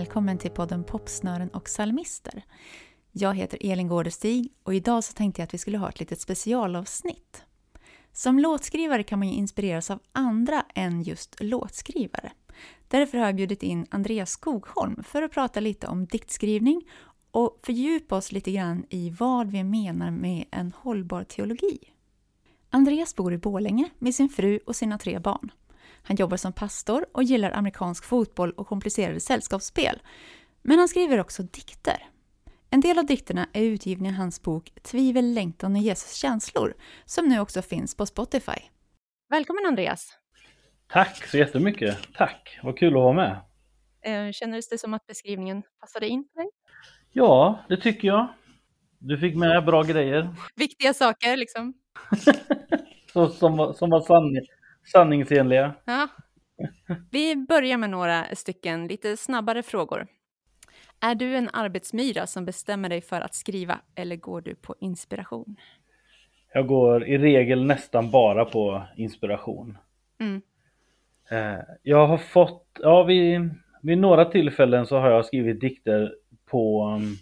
välkommen till podden Popsnören och psalmister. Jag heter Elin Gårdestig och idag så tänkte jag att vi skulle ha ett litet specialavsnitt. Som låtskrivare kan man ju inspireras av andra än just låtskrivare. Därför har jag bjudit in Andreas Skogholm för att prata lite om diktskrivning och fördjupa oss lite grann i vad vi menar med en hållbar teologi. Andreas bor i Bålänge med sin fru och sina tre barn. Han jobbar som pastor och gillar amerikansk fotboll och komplicerade sällskapsspel. Men han skriver också dikter. En del av dikterna är utgivna i hans bok Tvivel, längtan och Jesus känslor, som nu också finns på Spotify. Välkommen Andreas! Tack så jättemycket! Tack! Vad kul att vara med! Eh, känner det som att beskrivningen passade in på dig? Ja, det tycker jag. Du fick med bra grejer. Viktiga saker liksom. Så, som, som var sanning, sanningsenliga. Ja. Vi börjar med några stycken lite snabbare frågor. Är du en arbetsmyra som bestämmer dig för att skriva eller går du på inspiration? Jag går i regel nästan bara på inspiration. Mm. Eh, jag har fått, ja vid, vid några tillfällen så har jag skrivit dikter på um,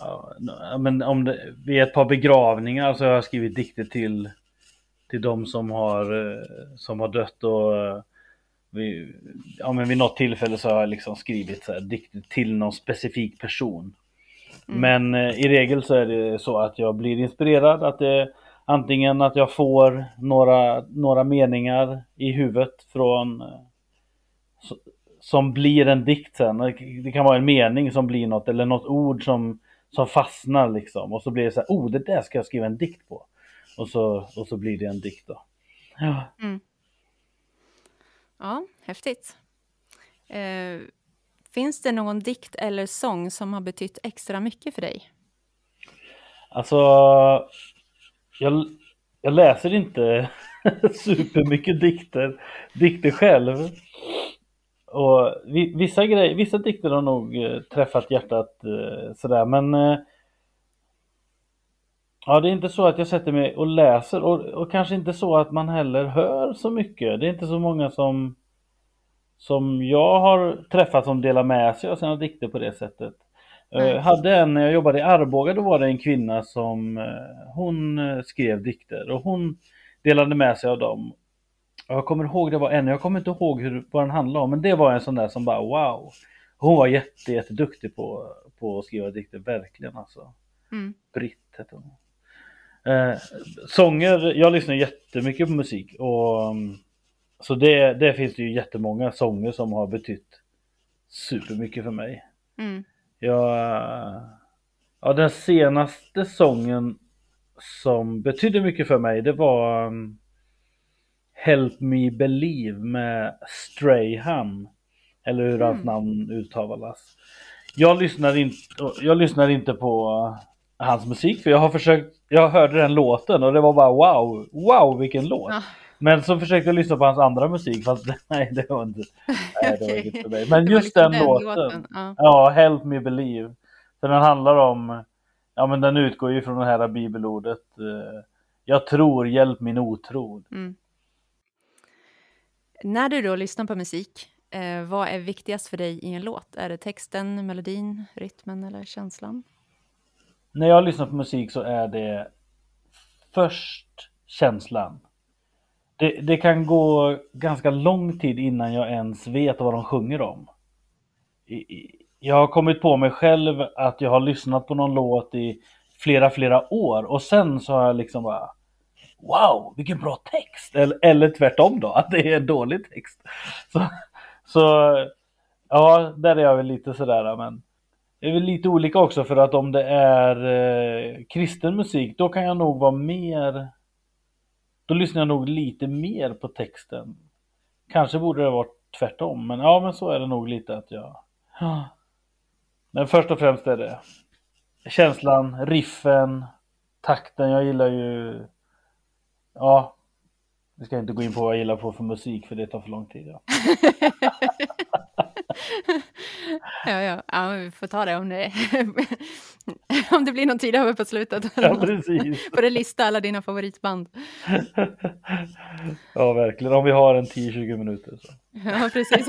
ja, men om det, vid ett par begravningar så har jag skrivit dikter till till de som har, eh, som har dött och eh, vid, ja, men vid något tillfälle så har jag liksom skrivit så här, dikter till någon specifik person. Mm. Men eh, i regel så är det så att jag blir inspirerad, att det antingen att jag får några, några meningar i huvudet från som blir en dikt sen. Det kan vara en mening som blir något eller något ord som, som fastnar liksom. Och så blir det så här, oh det där ska jag skriva en dikt på. Och så, och så blir det en dikt då. Ja, mm. ja häftigt. Eh, finns det någon dikt eller sång som har betytt extra mycket för dig? Alltså, jag, jag läser inte supermycket dikter, dikter själv. Och vissa, grejer, vissa dikter har nog eh, träffat hjärtat eh, sådär men eh, Ja, det är inte så att jag sätter mig och läser och, och kanske inte så att man heller hör så mycket. Det är inte så många som som jag har träffat som delar med sig av sina dikter på det sättet. Mm. Uh, hade en, när jag jobbade i Arboga, då var det en kvinna som uh, hon uh, skrev dikter och hon delade med sig av dem. Jag kommer ihåg, det var en, jag kommer inte ihåg hur, vad den handlade om, men det var en sån där som bara wow. Hon var jätte, jätteduktig på, på att skriva dikter, verkligen alltså. Mm. Britt hette hon. Eh, sånger, jag lyssnar jättemycket på musik och mm, så det, det finns det ju jättemånga sånger som har betytt supermycket för mig. Mm. Jag, ja, den senaste sången som betydde mycket för mig det var um, Help Me Believe med Strayham. Eller hur mm. hans namn uttalas. Jag lyssnar, inte, jag lyssnar inte på hans musik för jag har försökt, jag hörde den låten och det var bara wow, wow vilken låt. Ja. Men så försökte jag lyssna på hans andra musik fast nej det var inte, nej, det var inte för mig. Men just den, den låten, låten. Ja. ja. Help Me Believe. För den handlar om, ja men den utgår ju från det här bibelordet, eh, jag tror, hjälp min otro. Mm. När du då lyssnar på musik, eh, vad är viktigast för dig i en låt? Är det texten, melodin, rytmen eller känslan? När jag lyssnar på musik så är det först känslan. Det, det, kan gå ganska lång tid innan jag ens vet vad de sjunger om. Jag har kommit på mig själv att jag har lyssnat på någon låt i flera, flera år och sen så har jag liksom bara Wow, vilken bra text! Eller, eller tvärtom då, att det är en dålig text. Så, så ja, där är jag väl lite sådär men det är väl lite olika också för att om det är eh, kristen musik då kan jag nog vara mer Då lyssnar jag nog lite mer på texten Kanske borde det vara tvärtom men ja men så är det nog lite att jag Men först och främst är det Känslan, riffen, takten, jag gillar ju Ja Vi ska inte gå in på vad jag gillar på för musik för det tar för lång tid ja. ja, ja. ja, vi får ta det om det, om det blir någon tid över på slutet. Ja, precis. Får du lista alla dina favoritband. ja, verkligen. Om vi har en 10-20 minuter så. Ja, precis.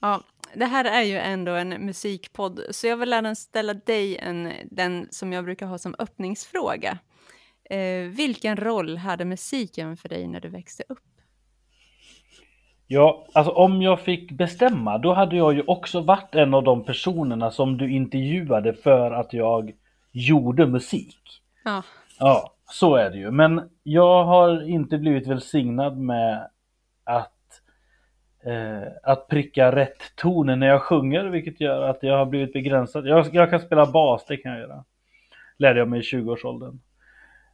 Ja, det här är ju ändå en musikpodd, så jag vill även ställa dig en, den som jag brukar ha som öppningsfråga. Eh, vilken roll hade musiken för dig när du växte upp? Ja, alltså om jag fick bestämma, då hade jag ju också varit en av de personerna som du intervjuade för att jag gjorde musik. Ja. Ja, så är det ju. Men jag har inte blivit välsignad med att, eh, att pricka rätt toner när jag sjunger, vilket gör att jag har blivit begränsad. Jag, jag kan spela bas, det kan jag göra. Lärde jag mig i 20-årsåldern.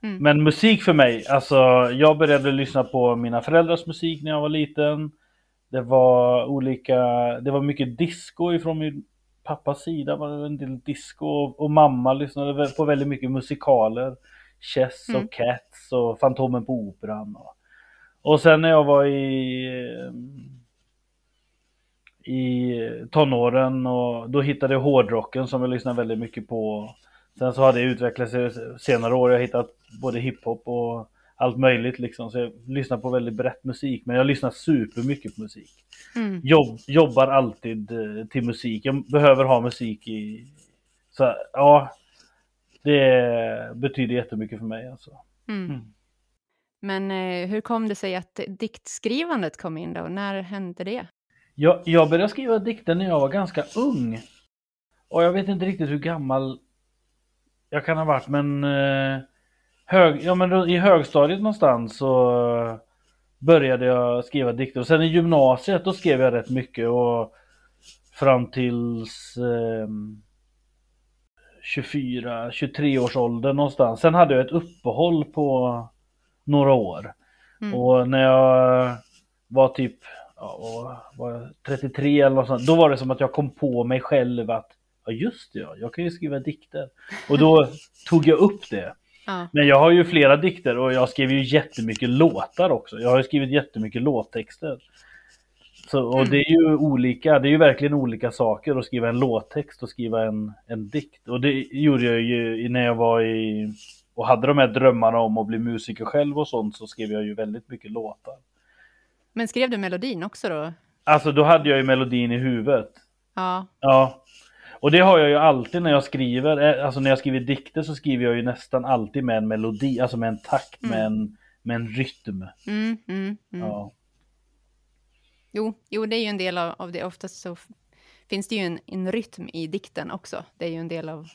Mm. Men musik för mig, alltså jag började lyssna på mina föräldrars musik när jag var liten. Det var olika, det var mycket disco ifrån min pappas sida var det en del disco och, mamma lyssnade på väldigt mycket musikaler. Chess och Mm. Cats och Fantomen på Operan. Och, och sen när jag var i, i tonåren och då hittade jag hårdrocken som jag lyssnade väldigt mycket på. Sen så har det utvecklat sig senare år. Jag har hittat både hiphop och allt möjligt liksom. Så jag lyssnar på väldigt brett musik. Men jag lyssnar supermycket på musik. Mm. Jobb, jobbar alltid eh, till musik. Jag behöver ha musik i... Så ja, det betyder jättemycket för mig alltså. Mm. Mm. Men eh, hur kom det sig att diktskrivandet kom in då? När hände det? Jag, jag började skriva dikter när jag var ganska ung. Och jag vet inte riktigt hur gammal jag kan ha varit men, eh, hög, ja, men i högstadiet någonstans så började jag skriva dikter. Och sen i gymnasiet då skrev jag rätt mycket och fram tills eh, 24-23 års ålder någonstans. Sen hade jag ett uppehåll på några år. Mm. Och när jag var typ ja, var jag, 33 eller något sånt, då var det som att jag kom på mig själv att ja just det, ja, jag kan ju skriva dikter. Och då tog jag upp det. Ja. Men jag har ju flera dikter och jag skrev ju jättemycket låtar också. Jag har ju skrivit jättemycket låttexter. Så, och Mm. det är ju olika, det är ju verkligen olika saker att skriva en låttext och skriva en, en dikt. Och det gjorde jag ju när jag var i och hade de här drömmarna om att bli musiker själv och sånt så skrev jag ju väldigt mycket låtar. Men skrev du melodin också då? Alltså då hade jag ju melodin i huvudet. Ja. Ja. Och det har jag ju alltid när jag skriver, eh, alltså när jag skriver dikter så skriver jag ju nästan alltid med en melodi, alltså med en takt, med, en, med en rytm. Mm, mm, mm. Ja. Jo, jo, det är ju en del av, av det. Oftast så finns det ju en, en rytm i dikten också. Det är ju en del av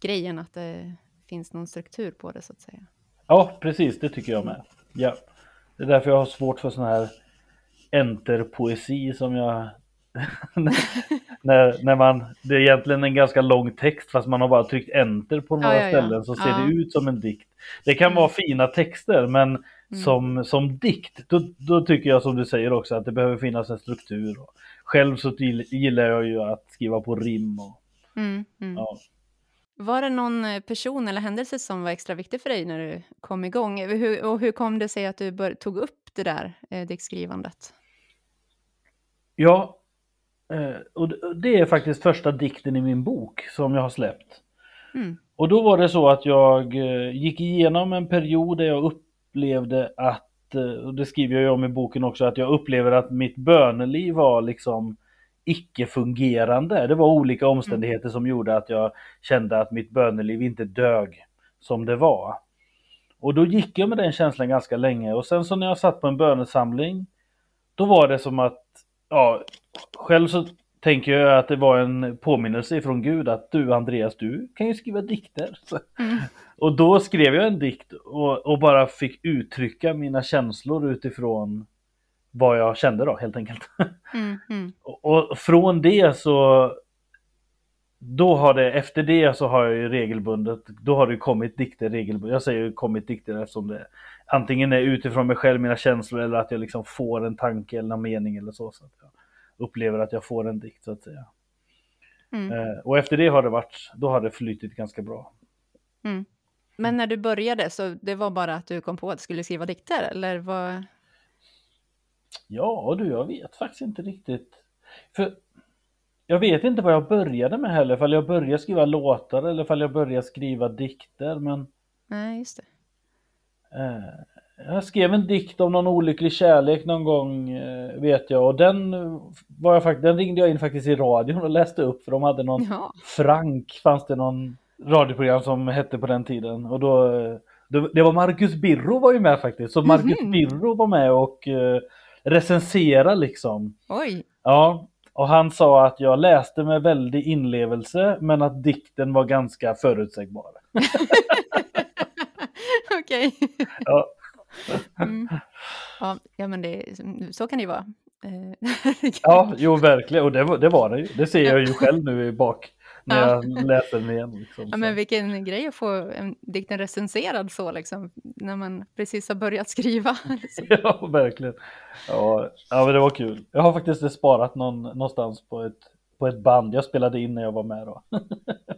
grejen att det finns någon struktur på det så att säga. ja, precis, det tycker jag med. Ja. Det är därför jag har svårt för sån här enterpoesi som jag... när, när man, det är egentligen en ganska lång text fast man har bara tryckt enter på några ja, ja. ställen så ser det ut som en dikt. Det kan vara fina texter men Mm. som, som dikt, då, då tycker jag som du säger också att det behöver finnas en struktur. Själv så gillar jag ju att skriva på rim. Och, Mm, mm. Var det någon eh, person eller händelse som var extra viktig för dig när du kom igång? Hur, och hur kom det sig att du bör, tog upp det där eh, diktskrivandet? Ja, och det- är faktiskt första dikten i min bok som jag har släppt. Mm. Och då var det så att jag eh, gick igenom en period där jag upplevde att, eh, och det skriver jag ju om i boken också, att jag upplever att mitt böneliv var liksom icke-fungerande. Det var olika omständigheter som gjorde att jag kände att mitt böneliv inte dög som det var. Och då gick jag med den känslan ganska länge och sen så när jag satt på en bönesamling då var det som att, ja, själv så tänker jag att det var en påminnelse från Gud att du Andreas, du kan ju skriva dikter. Mm. Och då skrev jag en dikt och, och bara fick uttrycka mina känslor utifrån vad jag kände då helt enkelt. Mm, mm, Och, och från det så då har det, efter det så har jag ju regelbundet, då har det kommit dikter regelbundet. Jag säger ju kommit dikter eftersom det antingen är utifrån mig själv, mina känslor eller att jag liksom får en tanke eller en mening eller så. så att jag upplever att jag får en dikt så att säga. mm, Eh, och efter det har det varit, då har det flytit ganska bra. mm. Men när du började, så det var bara att du kom på att du skulle skriva dikter? Eller vad? Ja du, jag vet faktiskt inte riktigt. För jag vet inte vad jag började med heller, ifall jag började skriva låtar eller ifall jag började skriva dikter. Men Nej, just det. eh, Jag skrev en dikt om någon olycklig kärlek någon gång eh, vet jag och den, var jag fakt den ringde jag in faktiskt i radion och läste upp för de hade någon Ja. Frank fanns det någon radioprogram som hette på den tiden och då eh, det var Marcus Birro var ju med faktiskt så Marcus Mhm. Birro var med och eh, recensera liksom. Oj. Ja, och han sa att jag läste med väldig inlevelse men att dikten var ganska förutsägbar. Okej. Ja. Mm. Ja, ja, men det, så kan det ju vara. Eh, Ja, jo verkligen. Och det var det, var det ju. Det ser jag ju själv nu i bak när Ja. jag läser den igen. Liksom. Ja, men vilken grej att få en dikten recenserad så liksom, när man precis har börjat skriva. Så- Ja, verkligen. Ja, ja, men det var kul. Jag har faktiskt sparat någon, någonstans på ett, på ett band jag spelade in när jag var med då.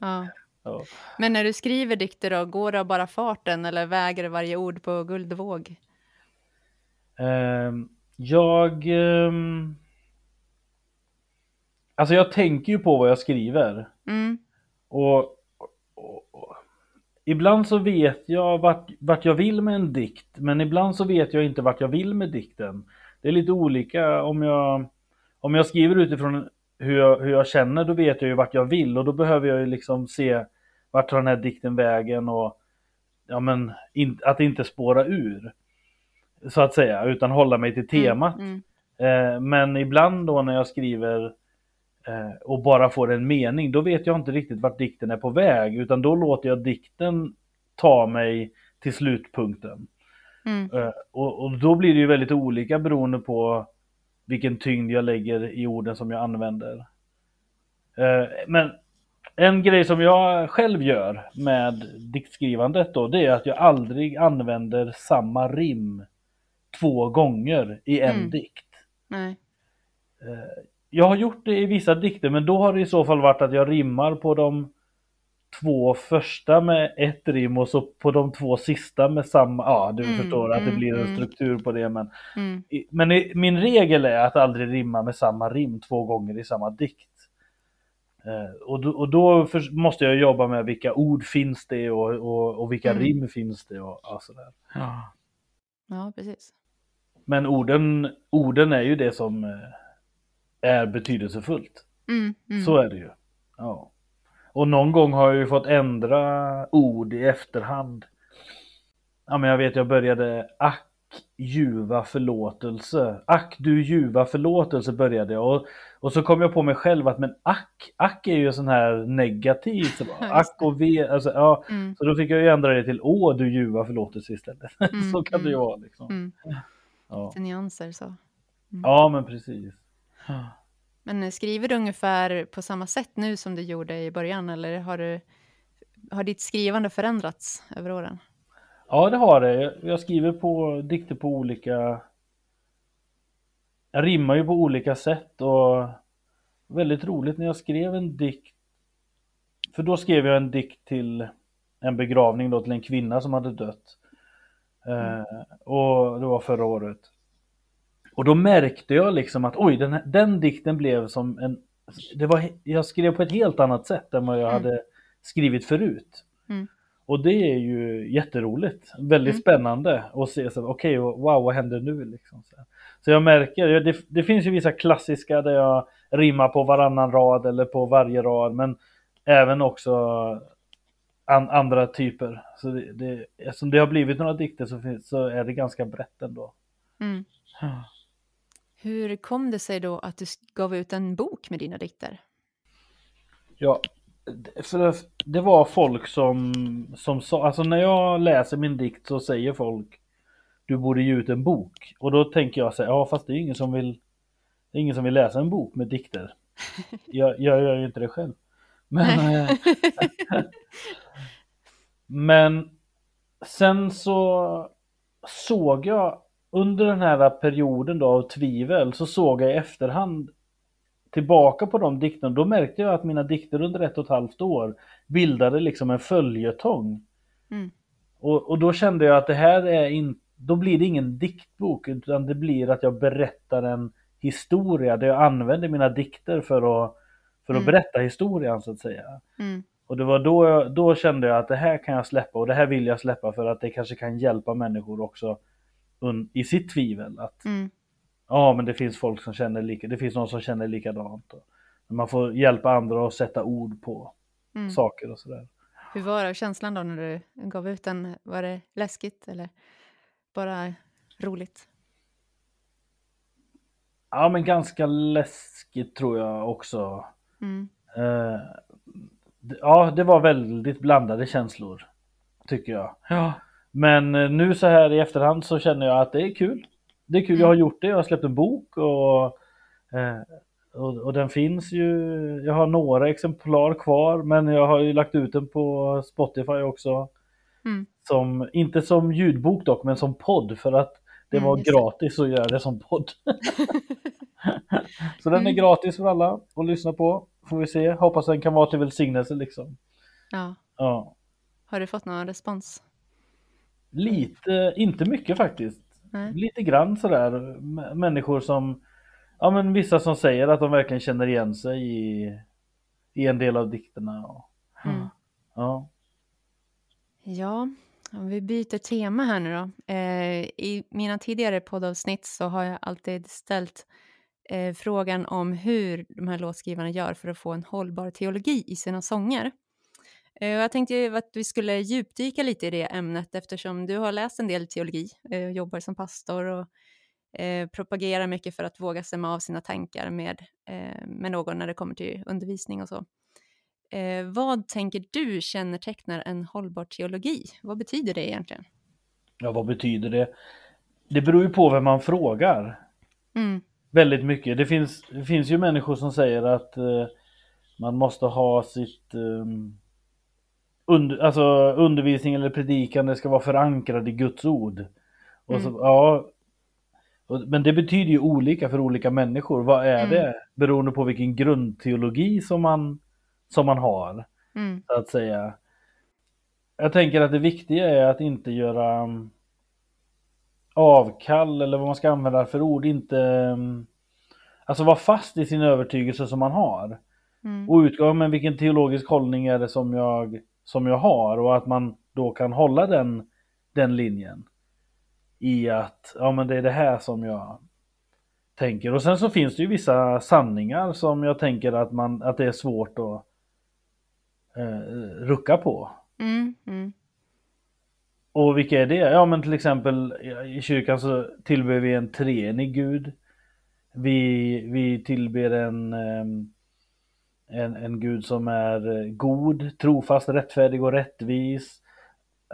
Ja. Ja. Men när du skriver dikter då, går det av bara farten eller väger varje ord på guldvåg? Ehm, jag... ehm, alltså jag tänker ju på vad jag skriver. Mm. Och, och, och ibland så vet jag vart, vart jag vill med en dikt, men ibland så vet jag inte vart jag vill med dikten. Det är lite olika om jag, om jag skriver utifrån hur jag, hur jag känner, då vet jag ju vart jag vill och då behöver jag ju liksom se vart tar den här dikten vägen och ja men in, att inte spåra ur. Så att säga, utan hålla mig till temat. Mm. Eh, men ibland då när jag skriver eh, och bara får en mening, då vet jag inte riktigt vart dikten är på väg, utan då låter jag dikten ta mig till slutpunkten. Mm. Eh, och, och då blir det ju väldigt olika beroende på vilken tyngd jag lägger i orden som jag använder. Eh, men en grej som jag själv gör med diktskrivandet då, det är att jag aldrig använder samma rim två gånger i en Mm. dikt. Nej. Jag har gjort det i vissa dikter men då har det i så fall varit att jag rimmar på de två första med ett rim och så på de två sista med samma, ja du Mm, förstår att det mm, blir en mm. struktur på det men, Mm. i- men i, min regel är att aldrig rimma med samma rim två gånger i samma dikt. Eh, och då, och då för, måste jag jobba med vilka ord finns det och, och, och vilka Mm. rim finns det och, och sådär. Ja, precis. Men orden, orden är ju det som eh, är betydelsefullt. Mm. Mm. Så är det ju. Ja. Och någon gång har jag ju fått ändra ord i efterhand. Ja men jag vet jag började ack ljuva förlåtelse. Ack du ljuva förlåtelse började jag. Och, och så kom jag på mig själv att men ack, ack är ju sån här negativ. Så bara, ack och ve, alltså, ja. Mm. Så då fick jag ju ändra det till å du ljuva förlåtelse istället. Mm, så kan det ju mm. vara liksom. Mm. Ja. Lite nyanser så. ja men precis. Men skriver du ungefär på samma sätt nu som du gjorde i början eller har, du, har ditt skrivande förändrats över åren? Ja, det har det. Jag- skriver på dikter på olika... Jag rimmar ju på olika sätt och väldigt roligt när jag skrev en dikt. För då skrev jag en dikt till en begravning då till en kvinna som hade dött. Eh, och det var förra året. Och då märkte jag liksom att oj, den, här, den dikten blev som en... Det var, jag skrev på ett helt annat sätt än vad jag Mm. hade skrivit förut. Mm. Och det är ju jätteroligt. Väldigt Mm. spännande att se så okej, wow, vad händer nu liksom. Så, så jag märker, det, det finns ju vissa klassiska där jag rimmar på varannan rad eller på varje rad, men även också an, andra typer. Så det, det, eftersom det har blivit några dikter så, finns, så är det ganska brett ändå. Mm. Hur kom det sig då att du gav ut en bok med dina dikter? Ja, för det var folk som, som sa, alltså när jag läser min dikt så säger folk du borde ge ut en bok. Och då tänker jag så här, ja fast det är ingen som vill det är ingen som vill läsa en bok med dikter. Jag, jag gör ju inte det själv. Men, eh, men sen så såg jag under den här perioden då av tvivel så såg jag i efterhand tillbaka på de dikterna. Då märkte jag att mina dikter under ett och ett halvt år bildade liksom en följetong. Mm. Och, och då kände jag att det här är inte, då blir det ingen diktbok utan det blir att jag berättar en historia där jag använder mina dikter för att, för att Mm. berätta historien så att säga. Mm. Och det var då, jag- då kände jag att det här kan jag släppa och det här vill jag släppa för att det kanske kan hjälpa människor också i sitt tvivel. Att Mm. ja, men det finns folk som känner lika, det finns någon som känner likadant. Och man får hjälpa andra att sätta ord på Mm. saker och sådär. Hur var känslan då när du gav ut den? Var det läskigt eller bara roligt? Ja, men ganska läskigt tror jag också. Mm. D- ja, det var väldigt blandade känslor. Tycker jag. Ja. Men eh, nu så här i efterhand så känner jag att det är kul. Det är kul, Mm. jag har gjort det, jag har släppt en bok och, eh, och, och den finns ju, jag har några exemplar kvar men jag har ju lagt ut den på Spotify också. Mm. Som, inte som ljudbok dock, men som podd för att det Mm, var det. gratis att göra det som podd. så den är Mm. gratis för alla att lyssna på. Får vi se, hoppas den kan vara till välsignelse liksom. ja. Ja. Har du fått någon respons? Lite, inte mycket faktiskt. Nej. Lite grann sådär. Människor som, ja men vissa som säger att de verkligen känner igen sig i, i en del av dikterna. Och, Mm. ja. Ja, om vi byter tema här nu då. Eh, I mina tidigare poddavsnitt så har jag alltid ställt eh, frågan om hur de här låtskrivarna gör för att få en hållbar teologi i sina sånger. Eh, jag tänkte att vi skulle djupdyka lite i det ämnet eftersom du har läst en del teologi, eh, jobbar som pastor och eh, propagerar mycket för att våga stämma av sina tankar med, med någon när det kommer till undervisning och så. Vad tänker du kännetecknar en hållbar teologi? Vad betyder det egentligen? ja, vad betyder det? Det beror ju på vem man frågar. Mm, Väldigt mycket. Det finns, det finns ju människor som säger att man måste ha sitt um, und, alltså undervisning eller predikande ska vara förankrad i Guds ord. Och så, Mm. ja, men det betyder ju olika för olika människor. Vad är Mm. det? Beroende på vilken grundteologi som man, som man har, mm, så att säga. Jag tänker att det viktiga är att inte göra um, avkall eller vad man ska använda för ord, inte um, Alltså vara fast i sin övertygelse som man har. mm, Och utgå men vilken teologisk hållning är det som jag, som jag har och att man då kan hålla den, den linjen. I att, ja men det är det här som jag tänker. Och sen så finns det ju vissa sanningar som jag tänker att, man, att det är svårt att eh, rucka på. mm, mm, Och vilka är det? Ja men till exempel i kyrkan så tillber vi en treenig gud. Vi, vi tillber en, ehm, en, en gud som är eh, god, trofast, rättfärdig och rättvis.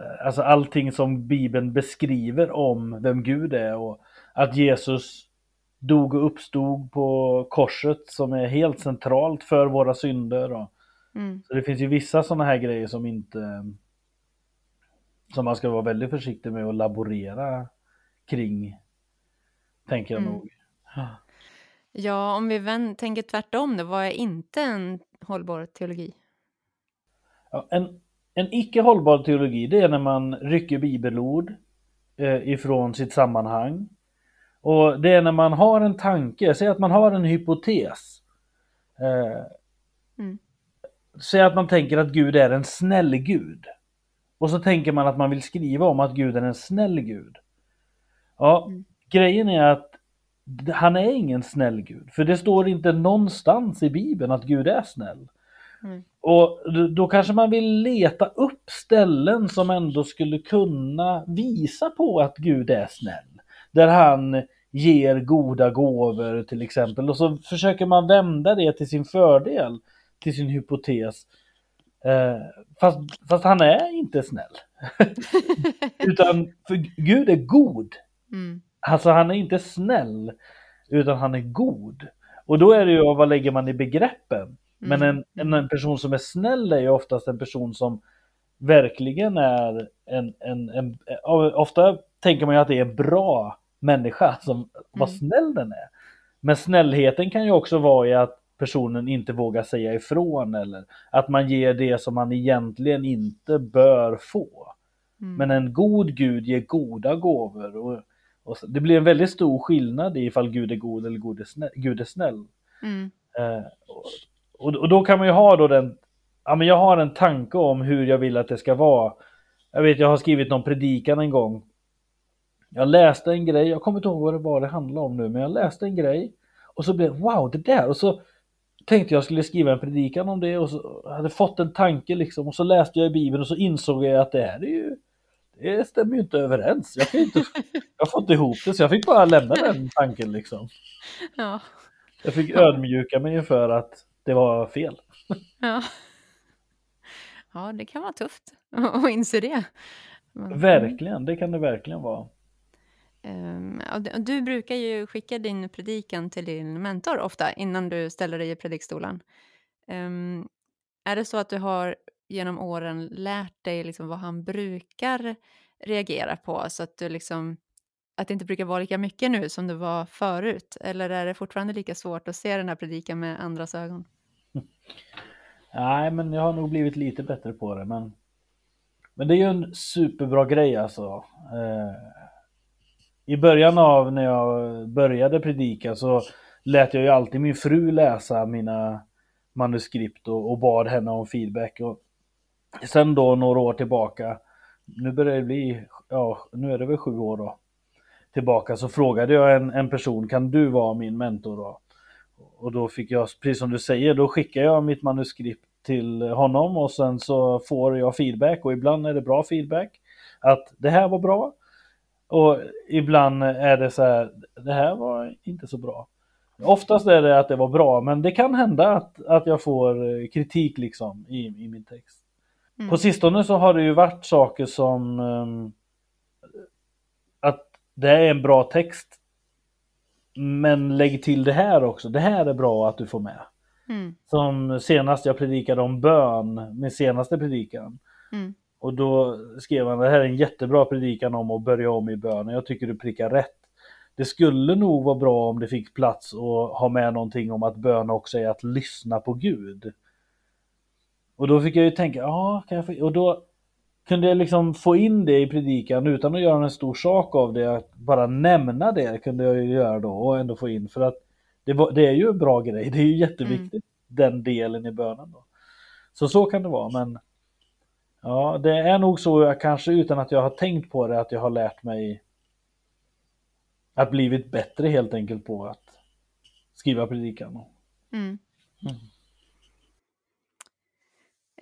Eh, Alltså allting som Bibeln beskriver om vem Gud är och att Jesus dog och uppstod på korset som är helt centralt för våra synder. Mm, så det finns ju vissa sådana här grejer som inte som man ska vara väldigt försiktig med att laborera kring. Tänker jag Mm. nog. Ja, om vi vänd, tänker tvärtom då, vad är inte en hållbar teologi? Ja, en, en icke hållbar teologi det är när man rycker bibelord eh, ifrån sitt sammanhang. Och det är när man har en tanke, säg att man har en hypotes. Eh, Mm. Säg att man tänker att Gud är en snäll Gud. Och så tänker man att man vill skriva om att Gud är en snäll Gud. Ja, Mm. grejen är att han är ingen snäll Gud. För det står inte någonstans i Bibeln att Gud är snäll. Mm. Och då kanske man vill leta upp ställen som ändå skulle kunna visa på att Gud är snäll. Där han ger goda gåvor till exempel. Och så försöker man vända det till sin fördel, till sin hypotes. Eh, fast, fast han är inte snäll. Utan för Gud är god. Mm, Alltså han är inte snäll, utan han är god. Och då är det ju vad lägger man i begreppen? Men mm, en, en, person som är snäll är ju oftast en person som verkligen är en, en, en ofta tänker man ju att det är en bra människa som vad Mm. snäll den är. Men snällheten kan ju också vara i att personen inte vågar säga ifrån eller att man ger det som man egentligen inte bör få. mm, Men en god gud ger goda gåvor. Och, och så- det blir en väldigt stor skillnad i ifall Gud är god eller Gud är snäll. Gud är snäll. mm, Eh, och, och då kan man ju ha då den, ja men jag har en tanke om hur jag vill att det ska vara. Jag vet, jag har skrivit någon predikan en gång. Jag läste en grej, jag kommer inte ihåg vad det var det handlade om nu, men jag läste en grej och så blev wow, det där! Och så tänkte jag skulle skriva en predikan om det och så hade fått en tanke liksom och så läste jag i Bibeln och så insåg jag att det här är ju det stämmer ju inte överens. Jag, kan inte, jag får inte ihop det så jag fick bara lämna den tanken liksom. Ja. Jag fick ödmjuka mig inför att det var fel. Ja. ja, det kan vara tufft att inse det. Mm. Verkligen, det kan det verkligen vara. Um, du brukar ju skicka din predikan till din mentor ofta innan du ställer dig i predikstolen. Um, är det så att du har genom åren lärt dig liksom vad han brukar reagera på så att du liksom att det inte brukar vara lika mycket nu som det var förut? Eller är det fortfarande lika svårt att se den här predikan med andras ögon? Nej, men jag har nog blivit lite bättre på det. Men, men det är ju en superbra grej alltså. Eh, I början av när jag började predika så lät jag ju alltid min fru läsa mina manuskript och, och bad henne om feedback. Och sen då några år tillbaka, nu börjar det bli, ja nu är det väl sju år då, tillbaka så frågade jag en, en person, kan du vara min mentor då? Och då fick jag, precis som du säger, då skickar jag mitt manuskript till honom och sen så får jag feedback och ibland är det bra feedback. Att det här var bra. Och ibland är det så här, det här var inte så bra. Oftast är det att det var bra, men det kan hända att, att jag får eh, kritik liksom i, i min text. Mm. På sistone så har det ju varit saker som um, att det är en bra text men lägg till det här också, det här är bra att du får med. Mm. Som senast jag predikade om bön, min senaste predikan. Mm. Och då skrev han, det här är en jättebra predikan om att börja om i bön, jag tycker du prickar rätt. Det skulle nog vara bra om det fick plats och ha med någonting om att bön också är att lyssna på Gud. Och då fick jag ju tänka, ja, kan jag få... och då kunde jag liksom få in det i predikan utan att göra en stor sak av det, att bara nämna det kunde jag ju göra då och ändå få in för att det, var, det är ju en bra grej, det är ju jätteviktigt mm. den delen i bönen då. Så så kan det vara, men ja, det är nog så jag kanske utan att jag har tänkt på det att jag har lärt mig att blivit bättre helt enkelt på att skriva predikan. Mm. Mm.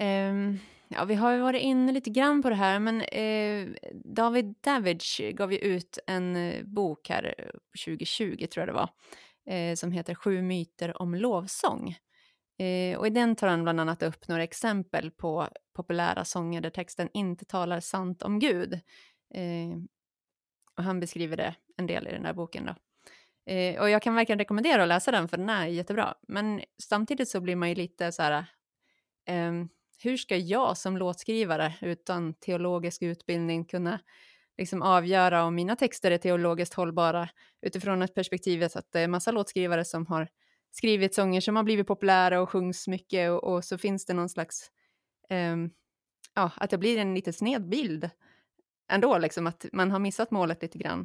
Um, ja, vi har ju varit inne lite grann på det här, men uh, David Davidge gav ju ut en eh, bok här eh, 2020, tror jag det var, uh, som heter Sju myter om lovsång. Uh, och i den tar han bland annat upp några exempel på populära sånger där texten inte talar sant om Gud. Och han beskriver det en del i den här boken då. och jag kan verkligen rekommendera att läsa den för den är jättebra. Men samtidigt så blir man ju lite så här, ehm, hur ska jag som låtskrivare utan teologisk utbildning kunna liksom avgöra om mina texter är teologiskt hållbara utifrån ett perspektivet att det är massa låtskrivare som har skrivit sånger som har blivit populära och sjungs mycket och, och så finns det någon slags, um, ja, att det blir en lite sned bild ändå, liksom att man har missat målet lite grann.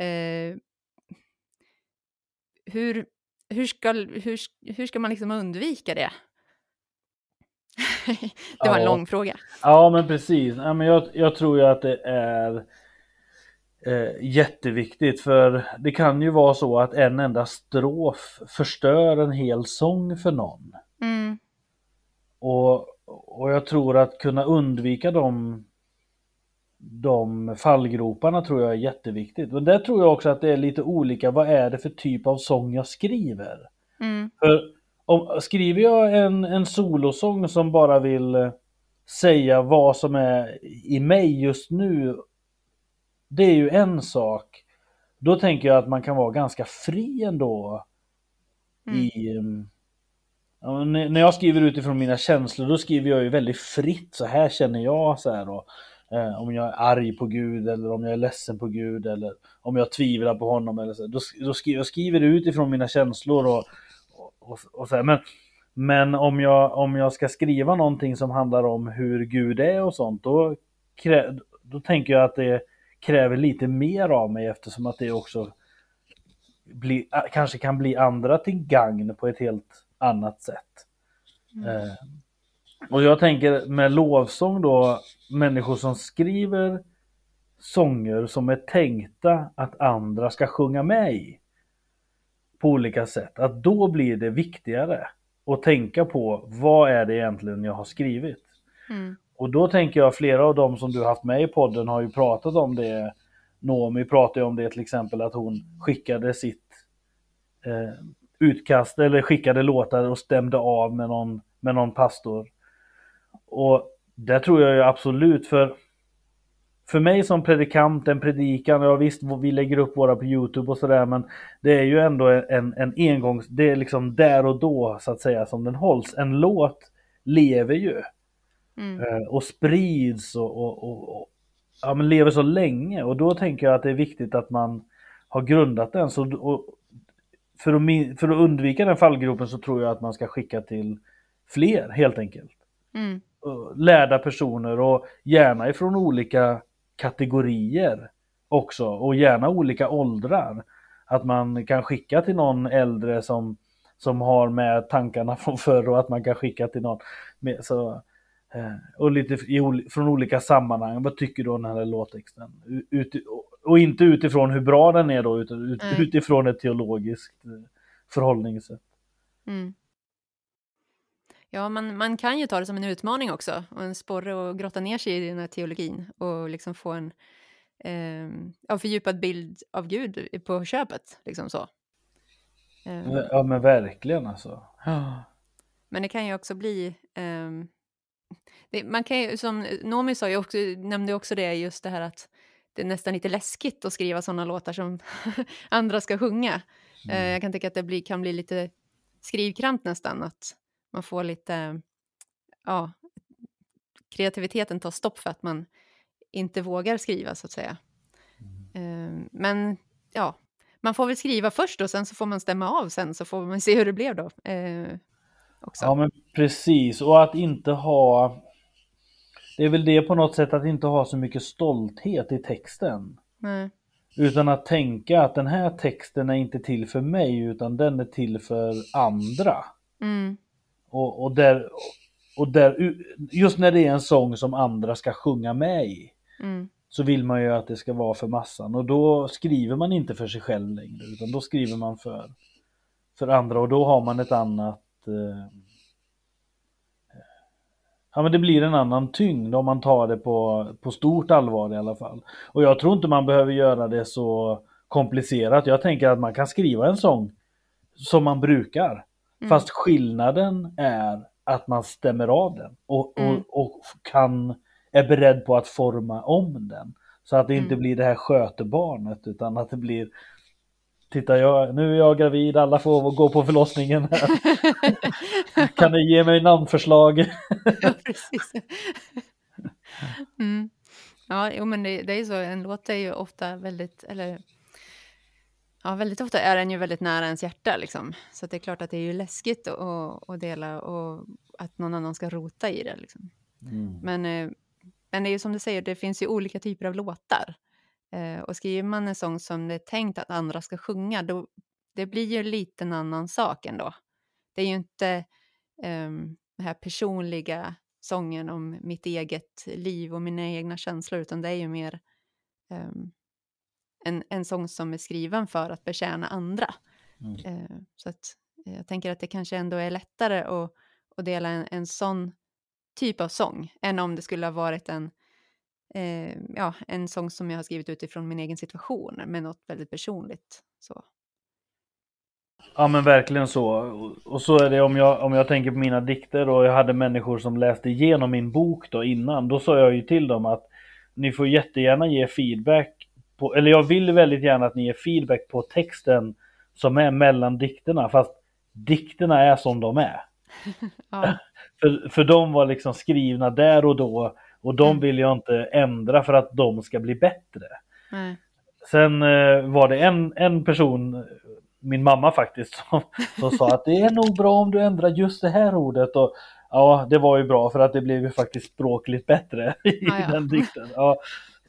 Uh, hur, hur, ska, hur, hur ska man liksom undvika det? det var ja. en lång fråga. Ja, men precis. Ja, men jag, jag tror ju att det är eh, jätteviktigt för det kan ju vara så att en enda strof förstör en hel sång för någon. Mm. Och, och jag tror att kunna undvika de, de fallgroparna tror jag är jätteviktigt. Men där tror jag också att det är lite olika, vad är det för typ av sång jag skriver? Mm. För om, skriver jag en, en solosång som bara vill eh, säga vad som är i mig just nu, det är ju en sak. Då tänker jag att man kan vara ganska fri ändå. Mm. I, mm, ja, när jag skriver utifrån mina känslor, då skriver jag ju väldigt fritt. Så här känner jag så här då. Eh, om jag är arg på Gud eller om jag är ledsen på Gud eller om jag tvivlar på honom. Eller så. Då, då skriver jag skriver utifrån mina känslor och och, och så här. Men, men om, jag, om jag ska skriva någonting som handlar om hur Gud är och sånt, då, krä, då tänker jag att det kräver lite mer av mig eftersom att det också bli, kanske kan bli andra till gagn på ett helt annat sätt. Mm. Eh, och jag tänker med lovsång då, människor som skriver sånger som är tänkta att andra ska sjunga med i. På olika sätt. Att då blir det viktigare att tänka på vad är det egentligen jag har skrivit. Mm. Och då tänker jag flera av dem som du haft med i podden har ju pratat om det. Nomi pratade om det till exempel att hon skickade sitt eh, utkast eller skickade låtar och stämde av med någon, med någon pastor. Och det tror jag ju absolut för för mig som predikant, en predikan, ja visst vi lägger upp våra på Youtube och sådär men det är ju ändå en, en engångs, det är liksom där och då så att säga som den hålls. En låt lever ju Mm. eh, och sprids och, och, och, och ja, men lever så länge och då tänker jag att det är viktigt att man har grundat den. Så, för, att, för att undvika den fallgropen så tror jag att man ska skicka till fler helt enkelt Mm. lärda personer och gärna ifrån olika kategorier också och gärna olika åldrar. Att man kan skicka till någon äldre som, som har med tankarna från förr och att man kan skicka till någon med, så, eh, och lite i, från olika sammanhang. Vad tycker du om den här låttexten? Ut, och inte utifrån hur bra den är då utan ut, utifrån ett teologiskt eh, förhållningssätt. Mm. Ja, man, man kan ju ta det som en utmaning också och en sporre att grotta ner sig i den här teologin och liksom få en eh, fördjupad bild av Gud på köpet. Liksom så. Eh, Ja men verkligen alltså. Men det kan ju också bli... ehm, det, man kan ju, som Nomi sa, ju också, nämnde också det, just det här att det är nästan lite läskigt att skriva sådana låtar som andra ska sjunga. Eh, jag kan tycka att det blir, kan bli lite skrivkramp nästan, att man får lite... Ja, kreativiteten tar stopp för att man inte vågar skriva, så att säga. Eh, men ja, man får väl skriva först och sen så får man stämma av sen, så får man se hur det blev då. Eh, också. Ja men precis och att inte ha Det är väl det på något sätt att inte ha så mycket stolthet i texten. Nej. Utan att tänka att den här texten är inte till för mig utan den är till för andra. Mm. Och, och, där, och där, just när det är en sång som andra ska sjunga med i Mm. så vill man ju att det ska vara för massan och då skriver man inte för sig själv längre utan då skriver man för, för andra och då har man ett annat eh, Ja men det blir en annan tyngd om man tar det på, på stort allvar i alla fall. Och jag tror inte man behöver göra det så komplicerat. Jag tänker att man kan skriva en sång som man brukar. Mm. Fast skillnaden är att man stämmer av den och, Mm. och, och kan, är beredd på att forma om den. Så att det inte Mm. blir det här skötebarnet utan att det blir Titta jag, nu är jag gravid, alla får gå på förlossningen här. Kan ni ge mig namnförslag? ja, precis. Mm. Ja, jo, men det, det är så. En låt är ju ofta väldigt, eller ja, väldigt ofta är den ju väldigt nära ens hjärta liksom. Så det är klart att det är ju läskigt att, att, dela och att någon annan ska rota i det liksom. Mm. Men, eh, men det är ju som du säger, det finns ju olika typer av låtar. Eh, och skriver man en sång som det är tänkt att andra ska sjunga, då det blir ju lite en annan sak ändå. Det är ju inte ehm, den här personliga sången om mitt eget liv och mina egna känslor, utan det är ju mer ehm, en, en sång som är skriven för att betjäna andra. Mm. Eh, så att eh, jag tänker att det kanske ändå är lättare att, att dela en, en sån typ av sång än om det skulle ha varit en, eh, ja, en sång som jag har skrivit utifrån min egen situation med något väldigt personligt. Så. Ja men verkligen så. Och- Och så är det om jag, om jag tänker på mina dikter och jag hade människor som läste igenom min bok då innan. Då sa jag ju till dem att ni får jättegärna ge feedback på, eller jag vill väldigt gärna att ni ger feedback på texten som är mellan dikterna. Fast dikterna är som de är. Ja, För, för de var liksom skrivna där och då och de Mm. vill jag inte ändra för att de ska bli bättre. nej. Sen eh, var det en, en person, min mamma faktiskt, som, som sa att det är nog bra om du ändrar just det här ordet. Och, ja, det var ju bra för att det blev ju faktiskt språkligt bättre i Ja, ja. den dikten. Ja,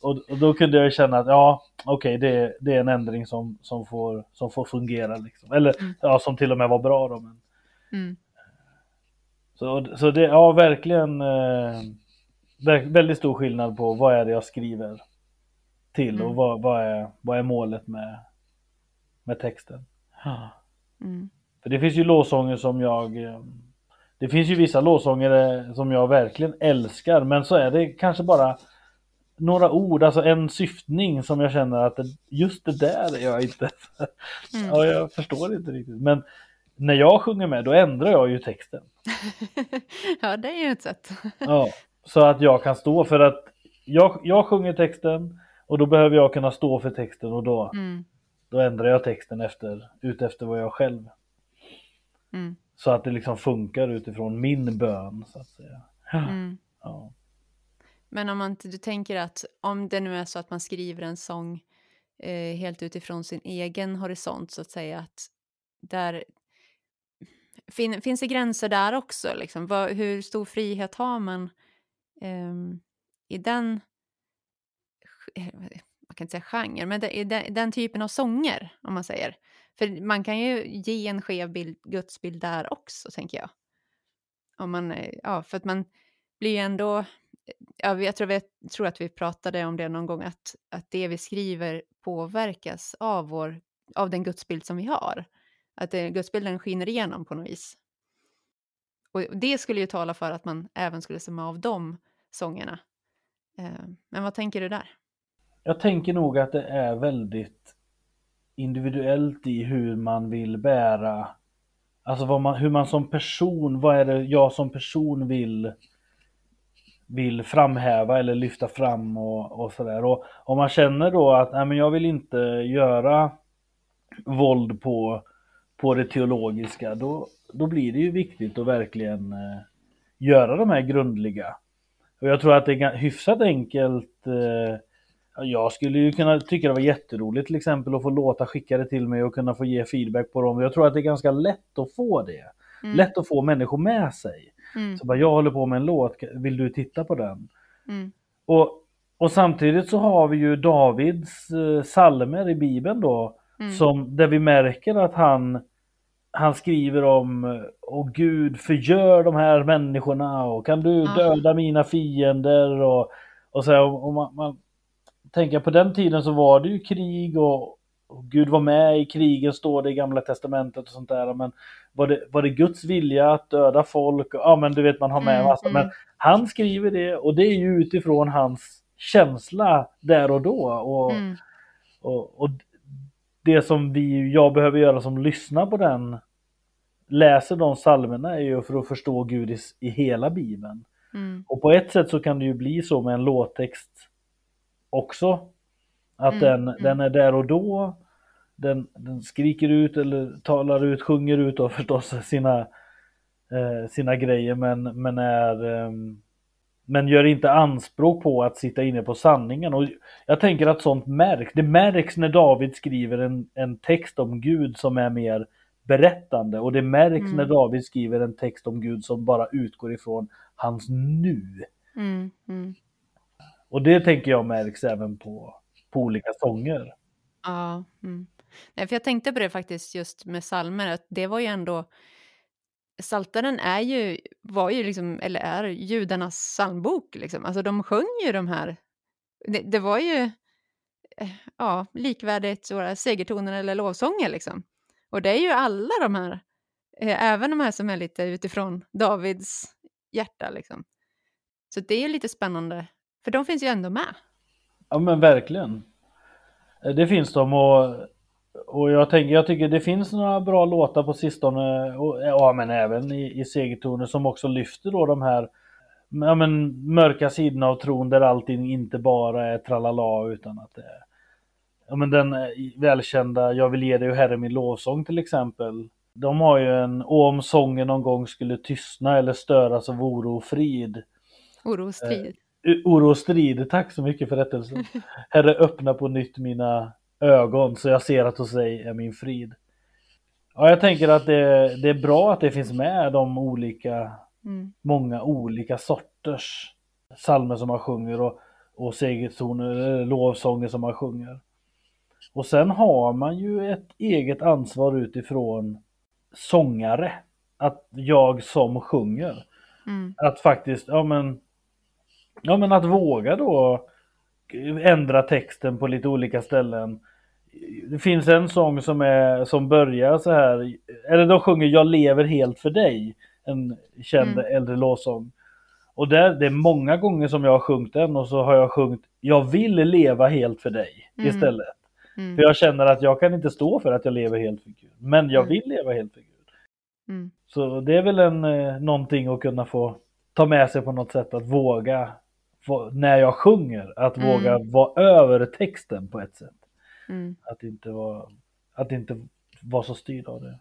och, och då kunde jag känna att ja, okej, det, det är en ändring som, som, får, som får fungera. Liksom. Eller Mm. ja, som till och med var bra. Då, men. Mm. Så, så det, ja, verkligen eh, väldigt stor skillnad på vad är det jag skriver till och Mm. vad, vad, är, vad är målet med, med texten. Mm. För det finns ju låsånger som jag eh, Det finns ju vissa låsånger eh, som jag verkligen älskar men så är det kanske bara några ord, alltså en syftning som jag känner att det, just det där är jag inte Mm. Ja, jag förstår inte riktigt. Men när jag sjunger med då ändrar jag ju texten. ja, det är ju ett sätt. Ja, så att jag kan stå för att jag, jag sjunger texten och då behöver jag kunna stå för texten och då, Mm. då ändrar jag texten efter, ut efter vad jag själv. Mm. Så att det liksom funkar utifrån min bön så att säga. Mm. Ja. Men om man, du tänker att om det nu är så att man skriver en sång eh, helt utifrån sin egen horisont så att säga att där fin, finns det gränser där också liksom? Var, hur stor frihet har man eh, i den eh, man kan inte säga genre, men det, i den, den typen av sånger om man säger. För man kan ju ge en skev bild, gudsbild där också tänker jag. Om man, eh, ja, för att man blir ju ändå ja, jag tror, jag tror att vi pratade om det någon gång, att, att det vi skriver påverkas av, vår, av den gudsbild som vi har. Att det, gudsbilden skiner igenom på något vis. Och det skulle ju tala för att man även skulle stämma av de sångerna. Eh, men vad tänker du där? Jag tänker nog att det är väldigt individuellt i hur man vill bära, alltså vad man, hur man som person, vad är det jag som person vill vill framhäva eller lyfta fram och, och sådär. Och om man känner då att nej, men jag vill inte göra våld på, på det teologiska, då, då blir det ju viktigt att verkligen eh, göra de här grundliga. Och jag tror att det är hyfsat enkelt. Eh, jag skulle ju kunna tycka det var jätteroligt till exempel att få låta skicka det till mig och kunna få ge feedback på dem. Jag tror att det är ganska lätt att få det. Mm, Lätt att få människor med sig. mm, Så bara, jag håller på med en låt, vill du titta på den? mm, Och, och samtidigt så har vi ju Davids eh, salmer i Bibeln då, mm, som, där vi märker att han, han skriver om, Åh Gud, förgör de här människorna och kan du döda mina fiender? Och, och så här, och man, man tänker på den tiden så var det ju krig och, och Gud var med i krigen står det i gamla testamentet och sånt där men var det, var det Guds vilja att döda folk? Ja men du vet man har med Mm, massa mm. men han skriver det och det är ju utifrån hans känsla där och då och, mm, och, och det som vi, jag behöver göra som lyssnar på den läser de psalmerna är ju för att förstå Gud i, i hela bibeln. mm, Och på ett sätt så kan det ju bli så med en låttext också. Att Mm, den, mm. den är där och då. Den, den skriker ut eller talar ut, sjunger ut och förstås sina, eh, sina grejer men, men är ehm, men gör inte anspråk på att sitta inne på sanningen. Och jag tänker att sånt märks. Det märks när David skriver en, en text om Gud som är mer berättande. Och det märks Mm. när David skriver en text om Gud som bara utgår ifrån hans nu. mm, mm. Och det tänker jag märks även på, på olika sånger. Ja. Mm. Nej, för jag tänkte på det faktiskt just med salmer, att det var ju ändå Saltaren är ju, var ju liksom, eller är judarnas psalmbok liksom. Alltså de sjöng ju de här, det, det var ju eh, ja, likvärdigt våra segertoner eller lovsånger liksom. Och det är ju alla de här, eh, även de här som är lite utifrån Davids hjärta liksom. Så det är lite spännande, för de finns ju ändå med. Ja men verkligen. Eh, det finns de och, och jag, tänker, jag tycker det finns några bra låtar på sistone, och, ja men även i, i segertoner som också lyfter då de här ja, men, mörka sidorna av tron där allting inte bara är tralala utan att det är ja, men den eh, välkända Jag vill ge dig och Herre min lovsång till exempel. De har ju en om sången någon gång skulle tystna eller störas av oro och frid. Oro och strid. U- Oro och strid, tack så mycket för rättelsen. Herre öppna på nytt mina ögon så jag ser att hos dig är min frid. Ja, jag tänker att det, det är bra att det finns med de olika, Mm. många olika sorters psalmer som man sjunger och, och segertoner, lovsånger som man sjunger. Och sen har man ju ett eget ansvar utifrån sångare. Att jag som sjunger Mm. att faktiskt, ja men, ja men att våga då ändra texten på lite olika ställen. Det finns en sång som, är, som börjar så här, eller de sjunger Jag lever helt för dig, en känd mm. äldre låtsång. Och där, det är många gånger som jag har sjungit den och så har jag sjungit Jag vill leva helt för dig mm. istället. Mm. För jag känner att jag kan inte stå för att jag lever helt för Gud. Men jag mm. vill leva helt för Gud. Mm. Så det är väl en, eh, någonting att kunna få ta med sig på något sätt att våga när jag sjunger, att mm. våga vara över texten på ett sätt. Mm. Att inte vara, att inte vara så styrd av det.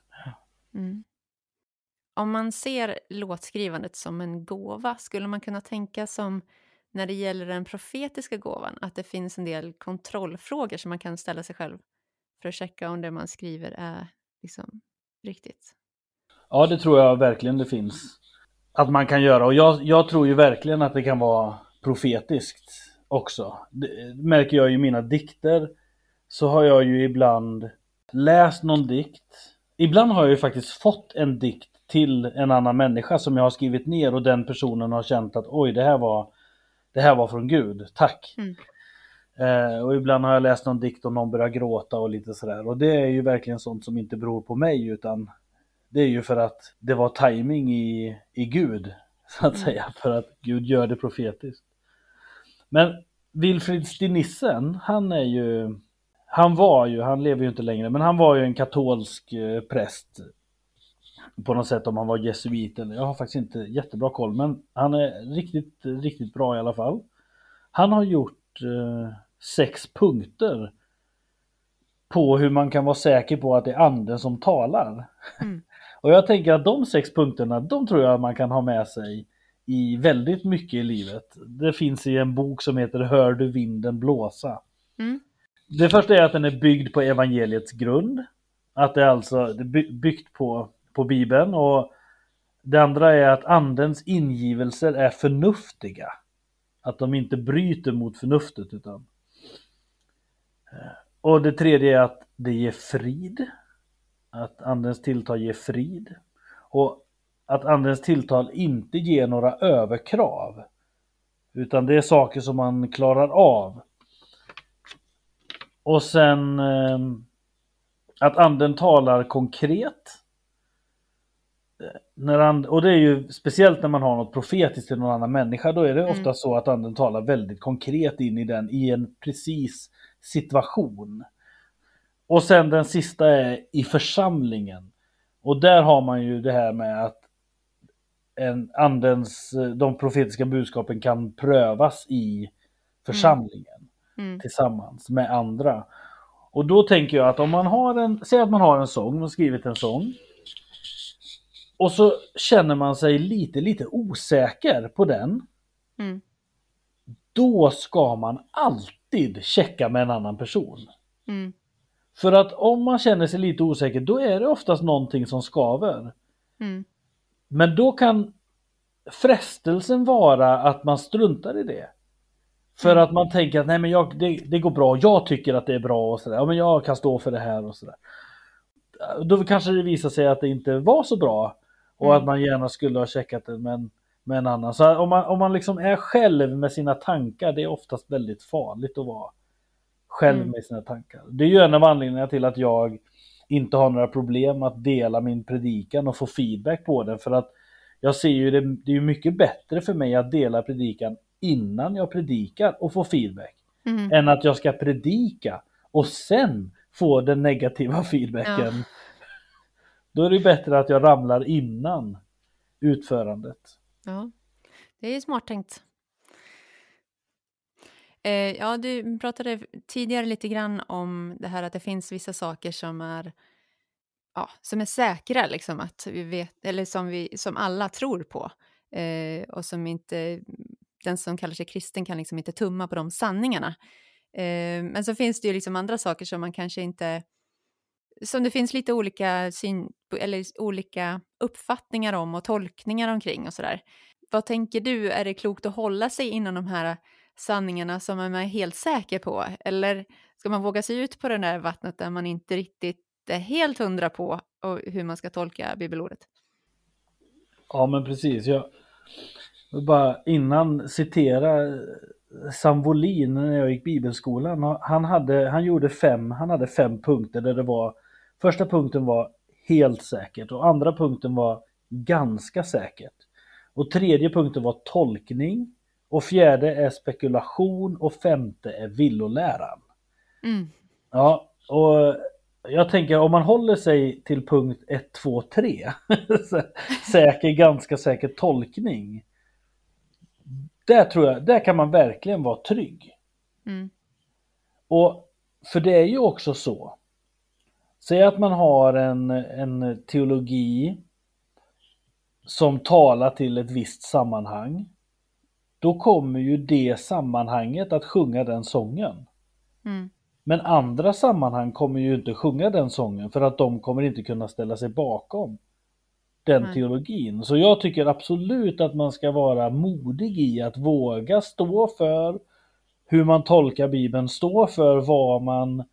Mm. Om man ser låtskrivandet som en gåva, skulle man kunna tänka som när det gäller den profetiska gåvan, att det finns en del kontrollfrågor som man kan ställa sig själv för att checka om det man skriver är liksom riktigt? Ja, det tror jag verkligen det finns att man kan göra och jag, jag tror ju verkligen att det kan vara profetiskt också. Det märker jag i mina dikter så har jag ju ibland läst någon dikt. Ibland har jag ju faktiskt fått en dikt till en annan människa som jag har skrivit ner och den personen har känt att oj, det här var, det här var från Gud, tack. Mm. Eh, och ibland har jag läst någon dikt och någon börjar gråta och lite sådär. Och det är ju verkligen sånt som inte beror på mig utan det är ju för att det var timing i, i Gud, så att mm. säga, för att Gud gör det profetiskt. Men Wilfrid Stinissen, han är ju, han var ju, han lever ju inte längre, men han var ju en katolsk eh, präst på något sätt om han var jesuit eller jag har faktiskt inte jättebra koll men han är riktigt, riktigt bra i alla fall. Han har gjort eh, sex punkter på hur man kan vara säker på att det är anden som talar. Mm. Och jag tänker att de sex punkterna, de tror jag man kan ha med sig i väldigt mycket i livet. Det finns i en bok som heter Hör du vinden blåsa? Mm. Det första är att den är byggd på evangeliets grund. Att det är alltså byggt på, på Bibeln och det andra är att andens ingivelser är förnuftiga. Att de inte bryter mot förnuftet utan och det tredje är att det ger frid. Att andens tilltal ger frid. Och att andens tilltal inte ger några överkrav. Utan det är saker som man klarar av. Och sen eh, att anden talar konkret. När and, och det är ju speciellt när man har något profetiskt till någon annan människa. Då är det mm. ofta så att anden talar väldigt konkret in i den i en precis situation. Och sen den sista är i församlingen. Och där har man ju det här med att en andens, de profetiska budskapen kan prövas i församlingen mm. Mm. tillsammans med andra. Och då tänker jag att om man har en, säg att man har en sång, man skrivit en sång. Och så känner man sig lite, lite osäker på den. Mm. Då ska man alltid checka med en annan person. Mm. För att om man känner sig lite osäker då är det oftast någonting som skaver. Mm. Men då kan frestelsen vara att man struntar i det. För att man tänker att nej men jag, det, det, går bra, jag tycker att det är bra och sådär. Ja men jag kan stå för det här och sådär. Då kanske det visar sig att det inte var så bra. Och mm. att man gärna skulle ha checkat det med en, med en annan. Så om man, om man liksom är själv med sina tankar, det är oftast väldigt farligt att vara själv mm. med sina tankar. Det är ju en av anledningarna till att jag inte har några problem att dela min predikan och få feedback på den för att jag ser ju det, det är mycket bättre för mig att dela predikan innan jag predikar och få feedback mm. än att jag ska predika och sen få den negativa feedbacken. Ja. Då är det bättre att jag ramlar innan utförandet. Ja, det är smart tänkt. Eh, ja, du pratade tidigare lite grann om det här att det finns vissa saker som är, ja, som är säkra, liksom, att vi vet, eller som, vi, som alla tror på. Eh, och som inte, den som kallar sig kristen kan liksom inte tumma på de sanningarna. Eh, men så finns det ju liksom andra saker som man kanske inte som det finns lite olika, syn, eller olika uppfattningar om och tolkningar omkring och sådär. Vad tänker du, är det klokt att hålla sig inom de här sanningarna som man är helt säker på? Eller ska man våga sig ut på det där vattnet där man inte riktigt är helt hundra på hur man ska tolka bibelordet? Ja men precis. Jag vill bara innan citera eh, Sam Wolin när jag gick bibelskolan. Han, hade, han gjorde fem, han hade fem punkter där det var Första punkten var helt säkert och andra punkten var ganska säkert. Och tredje punkten var tolkning och fjärde är spekulation och femte är villoläran. Mm. Ja, och jag tänker om man håller sig till punkt 1, 2, 3, säker, ganska säker tolkning. Där tror jag, där kan man verkligen vara trygg. Mm. Och för det är ju också så. Säg att man har en, en teologi som talar till ett visst sammanhang. Då kommer ju det sammanhanget att sjunga den sången. Mm. Men andra sammanhang kommer ju inte sjunga den sången för att de kommer inte kunna ställa sig bakom den Nej. teologin. Så jag tycker absolut att man ska vara modig i att våga stå för hur man tolkar Bibeln, stå för vad man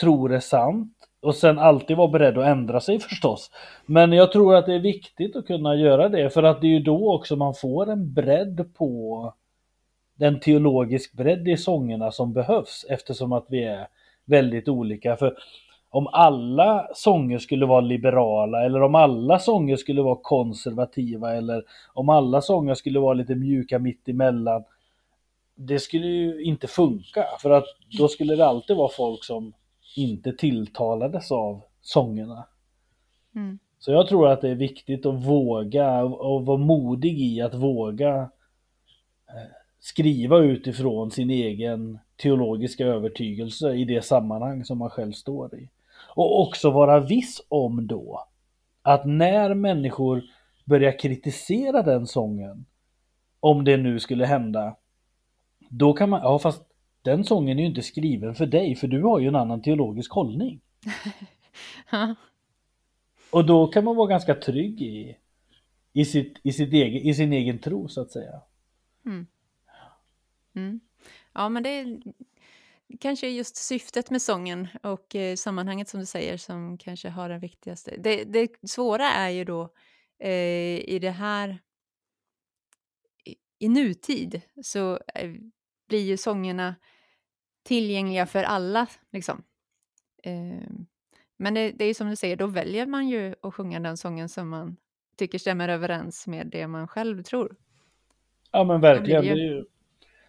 tror är sant och sen alltid vara beredd att ändra sig förstås. Men jag tror att det är viktigt att kunna göra det för att det är ju då också man får en bredd på den teologisk bredd i sångerna som behövs eftersom att vi är väldigt olika. För om alla sånger skulle vara liberala eller om alla sånger skulle vara konservativa eller om alla sånger skulle vara lite mjuka mitt emellan. Det skulle ju inte funka för att då skulle det alltid vara folk som inte tilltalades av sångerna. Mm. Så jag tror att det är viktigt att våga och vara modig i att våga eh, skriva utifrån sin egen teologiska övertygelse i det sammanhang som man själv står i. Och också vara viss om då att när människor börjar kritisera den sången, om det nu skulle hända, då kan man, ja fast den sången är ju inte skriven för dig för du har ju en annan teologisk hållning. Ja. Och då kan man vara ganska trygg i, i, sitt, i, sitt egen, i sin egen tro så att säga. Mm. Mm. Ja, men det är kanske just syftet med sången och eh, sammanhanget som du säger som kanske har den viktigaste. Det, det svåra är ju då eh, i det här i, i nutid så eh, blir ju sångerna tillgängliga för alla liksom. Eh, men det, det är ju som du säger, då väljer man ju att sjunga den sången som man tycker stämmer överens med det man själv tror. Ja men verkligen. Det ju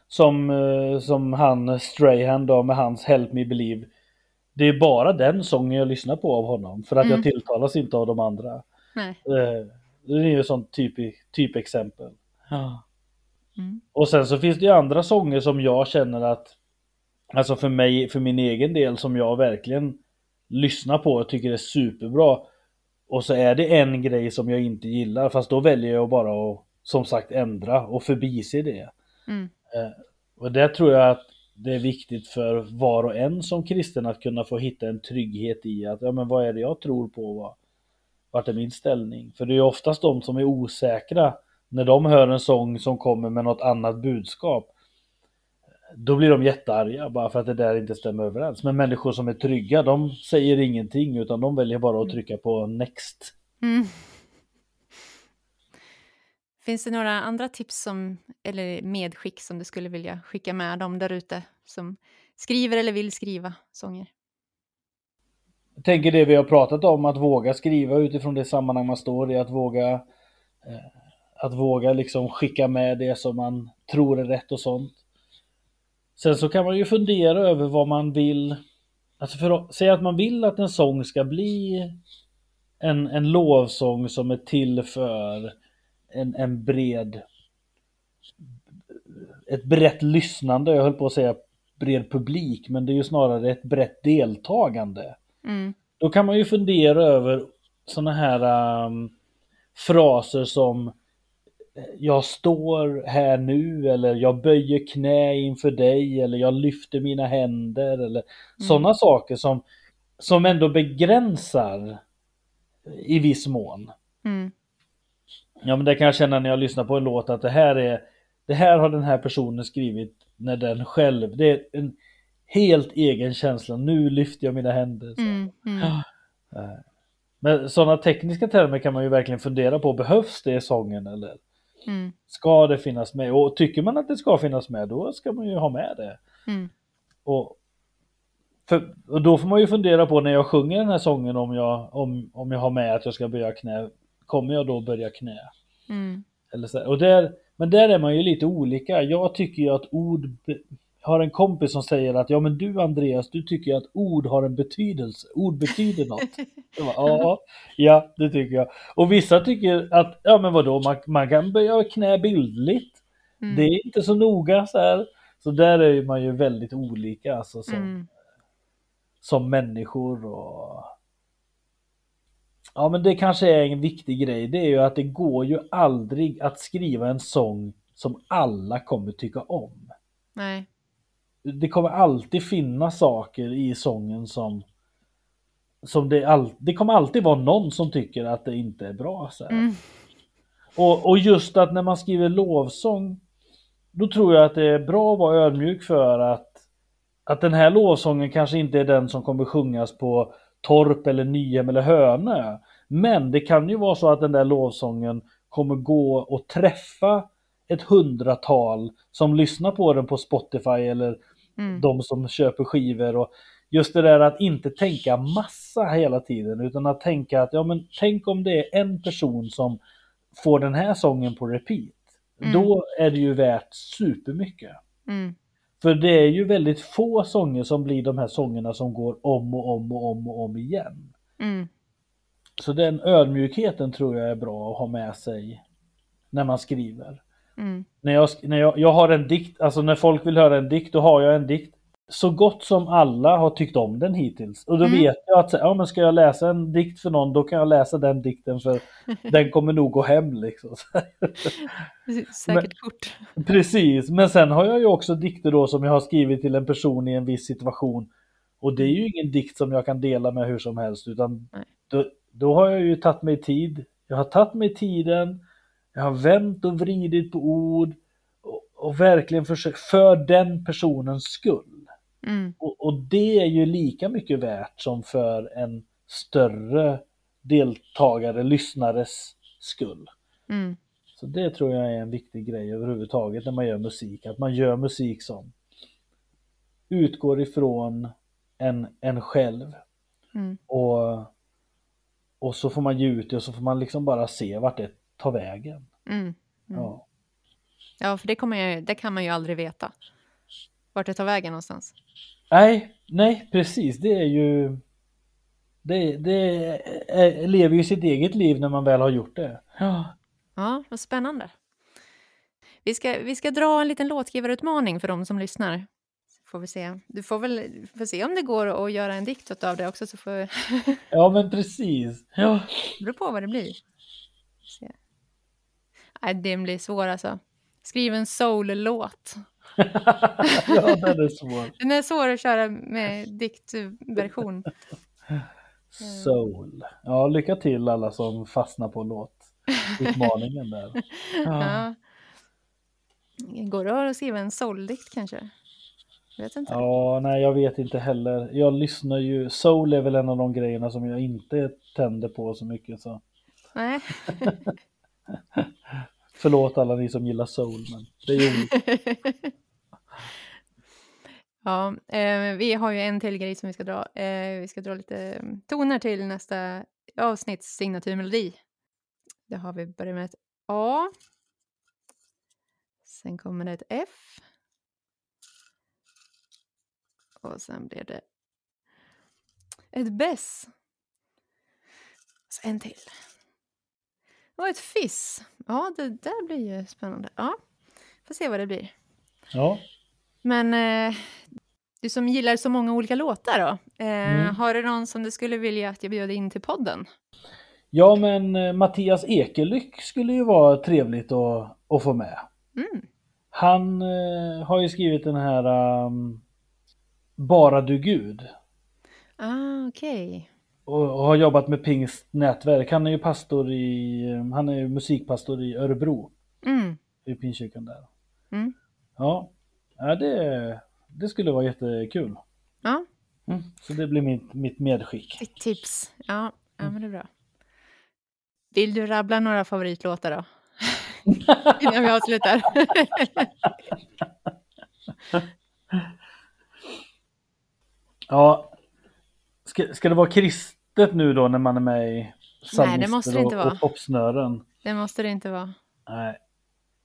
som, eh, som han Strahan då med hans Help Me Believe. Det är bara den sången jag lyssnar på av honom för att Mm. jag tilltalas inte av de andra. Nej. Eh, Det är ju ett sånt typ, typexempel. Ja. Mm. Och sen så finns det ju andra sånger som jag känner att Alltså för mig, för min egen del som jag verkligen lyssnar på och tycker är superbra. Och så är det en grej som jag inte gillar fast då väljer jag bara att som sagt ändra och förbise det. Mm. Och där tror jag att det är viktigt för var och en som kristen att kunna få hitta en trygghet i att ja men vad är det jag tror på? Vad, vart är min ställning? För det är oftast de som är osäkra när de hör en sång som kommer med något annat budskap. Då blir de jättearga bara för att det där inte stämmer överens. Men människor som är trygga de säger ingenting utan de väljer bara att trycka på next. Mm. Finns det några andra tips som, eller medskick som du skulle vilja skicka med dem där ute som skriver eller vill skriva sånger? Jag tänker det vi har pratat om, att våga skriva utifrån det sammanhang man står i, att våga eh, att våga liksom skicka med det som man tror är rätt och sånt. Sen så kan man ju fundera över vad man vill, alltså för att säga att man vill att en sång ska bli en, en lovsång som är till för en, en bred ett brett lyssnande, jag höll på att säga bred publik, men det är ju snarare ett brett deltagande. Mm. Då kan man ju fundera över sådana här um, fraser som jag står här nu eller jag böjer knä inför dig eller jag lyfter mina händer eller sådana saker som, som ändå begränsar i viss mån. Mm. Ja men det kan jag känna när jag lyssnar på en låt att det här är Det här har den här personen skrivit när den själv, det är en helt egen känsla. Nu lyfter jag mina händer. Mm. Mm. Eh, Men sådana tekniska termer kan man ju verkligen fundera på. Behövs det i sången eller? Mm. Ska det finnas med? Och tycker man att det ska finnas med, då ska man ju ha med det. Mm. Och, för, och då får man ju fundera på när jag sjunger den här sången om jag, om, om jag har med att jag ska böja knä. Kommer jag då börja knä? Mm. Eller så, och där, men där är man ju lite olika. Jag tycker ju att ord... har en kompis som säger att ja men du Andreas, du tycker att ord har en betydelse. Ord betyder något. Bara, ja, ja, det tycker jag. Och vissa tycker att, ja men vadå, man, man kan böja knä bildligt. Mm. Det är inte så noga så här. Så där är man ju väldigt olika alltså som, Mm. som människor och Ja men det kanske är en viktig grej. Det är ju att det går ju aldrig att skriva en sång som alla kommer tycka om. Nej. Det kommer alltid finnas saker i sången som som det, all, det kommer alltid vara någon som tycker att det inte är bra. Så här. Mm. Och, och just att när man skriver lovsång Då tror jag att det är bra att vara ödmjuk för att Att den här lovsången kanske inte är den som kommer sjungas på Torp eller Nyhem eller Hönö Men det kan ju vara så att den där lovsången kommer gå och träffa ett hundratal som lyssnar på den på Spotify eller Mm. de som köper skivor och just det där att inte tänka massa hela tiden utan att tänka att ja men tänk om det är en person som får den här sången på repeat. Mm. Då är det ju värt supermycket. Mm. För det är ju väldigt få sånger som blir de här sångerna som går om och om och om och om igen. Mm. Så den ödmjukheten tror jag är bra att ha med sig när man skriver. Mm. När jag, när jag, jag har en dikt, alltså när folk vill höra en dikt, då har jag en dikt. Så gott som alla har tyckt om den hittills. Och då Mm. vet jag att ja, men ska jag läsa en dikt för någon, då kan jag läsa den dikten för den kommer nog gå hem liksom. Säkert kort. Precis, men sen har jag ju också dikter då som jag har skrivit till en person i en viss situation. Och det är ju ingen dikt som jag kan dela med hur som helst utan då, då har jag ju tagit mig tid. Jag har tagit mig tiden, jag har vänt och vridit på ord och, och verkligen försökt för den personens skull. Mm. Och, och det är ju lika mycket värt som för en större deltagare, lyssnares skull. Mm. Så det tror jag är en viktig grej överhuvudtaget när man gör musik. Att man gör musik som utgår ifrån en, en själv. Mm. Och, och så får man ge ut det och så får man liksom bara se vart det tar vägen. Mm. Mm. Ja. Ja, för det, jag, det kan man ju aldrig veta. Vart det tar vägen någonstans. Nej, nej precis. Det är ju... Det, det är, lever ju sitt eget liv när man väl har gjort det. Ja. Ja, vad spännande. Vi ska, vi ska dra en liten låtskrivarutmaning för de som lyssnar. Så får vi se. Du får väl får se om det går att göra en dikt av det också. Så får, det ja, men precis. Ja. beror på vad det blir. Se. Nej, det blir svår alltså. Skriv en soul-låt. ja, den är svår. Den är svår att köra med diktversion. Soul. Ja, lycka till alla som fastnar på låtutmaningen där. Ja. Ja. Går det att skriva en soul-dikt kanske? Vet inte. ja, nej jag vet inte heller. Jag lyssnar ju, soul är väl en av de grejerna som jag inte tänder på så mycket så. Nej. Förlåt alla ni som gillar soul men det är ju Ja, eh, vi har ju en till grej som vi ska dra. Eh, vi ska dra lite mm, toner till nästa avsnitts signaturmelodi. Det har vi börjat med ett A. Sen kommer det ett F. Och sen blir det ett Bess. Så en till. Och ett Fiss. Ja, det där blir ju spännande. Ja, får se vad det blir. Ja, Men eh, du som gillar så många olika låtar då. Eh, Mm. Har du någon som du skulle vilja att jag bjöd in till podden? ja men eh, Mattias Ekelyck skulle ju vara trevligt att, att få med. Mm. Han eh, har ju skrivit den här ehm, Bara du Gud. Ah, okej. och och har jobbat med Pingst nätverk. Han är ju pastor i, han är ju musikpastor i Örebro, Mm. i Pingstkyrkan där. Mm. Ja, ja det, det skulle vara jättekul. Ja, Mm. Så det blir mitt, mitt medskick. ditt tips. Ja, ja, men det är bra. Vill du rabbla några favoritlåtar då? innan vi avslutar. Ja, ska, ska det vara kristet nu då när man är med i Nej, det måste det inte vara. och popsnören? Det måste det inte vara. Nej,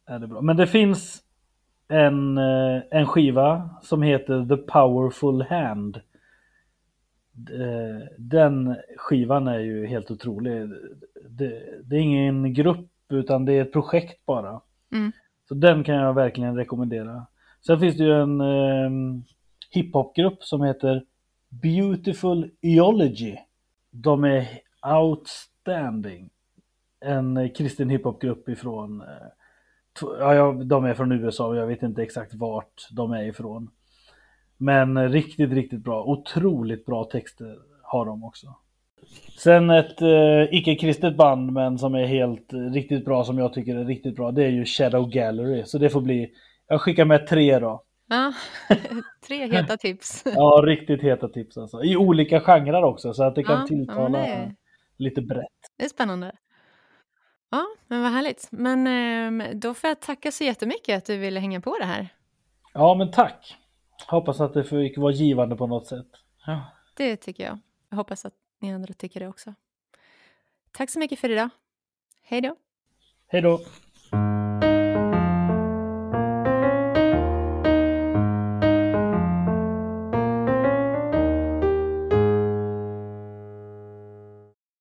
är det bra. Men det finns en, eh, en skiva som heter The Powerful Hand. Eh, Den skivan är ju helt otrolig. Det, det är ingen grupp utan det är ett projekt bara. Mm. Så den kan jag verkligen rekommendera. Sen finns det ju en eh, hiphopgrupp som heter Beautiful Eology. De är outstanding. En eh, kristen hiphopgrupp ifrån eh, Ja, de är från USA och jag vet inte exakt vart de är ifrån. Men eh, riktigt, riktigt bra. Otroligt bra texter har de också. Sen ett eh, icke-kristet band men som är helt eh, riktigt bra som jag tycker är riktigt bra. Det är ju Shadow Gallery. Så det får bli, jag skickar med tre då. Ja, tre heta tips. Ja, riktigt heta tips alltså. I olika genrer också så att det kan Ja, ja, tilltala det är- lite brett. Det är spännande. Ja, men vad härligt. Men ehm, då får jag tacka så jättemycket att du ville hänga på det här. Ja, men tack. Hoppas att det fick vara givande på något sätt. Ja. Det tycker jag. Jag hoppas att ni andra tycker det också. Tack så mycket för idag. Hej då! Hej då!